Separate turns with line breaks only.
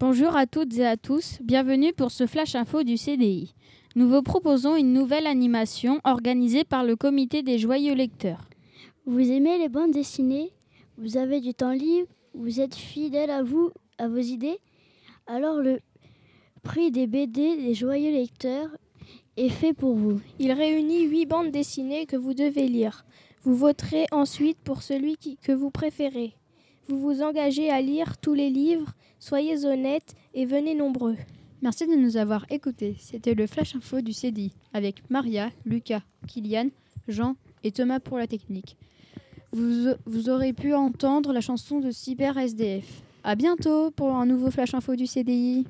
Bonjour à toutes et à tous, bienvenue pour ce flash info du CDI. Nous vous proposons une nouvelle animation organisée par le comité des joyeux lecteurs.
Vous aimez les bandes dessinées? Vous avez du temps libre? Vous êtes fidèle à vous, à vos idées? Alors le prix des BD des joyeux lecteurs est fait pour vous.
Il réunit huit bandes dessinées que vous devez lire. Vous voterez ensuite pour celui que vous préférez. Vous vous engagez à lire tous les livres, soyez honnête et venez nombreux.
Merci de nous avoir écoutés. C'était le flash info du CDI avec Maria, Lucas, Kylian, Jean et Thomas pour la technique. Vous, vous aurez pu entendre la chanson de Cyber SDF. À bientôt pour un nouveau flash info du CDI.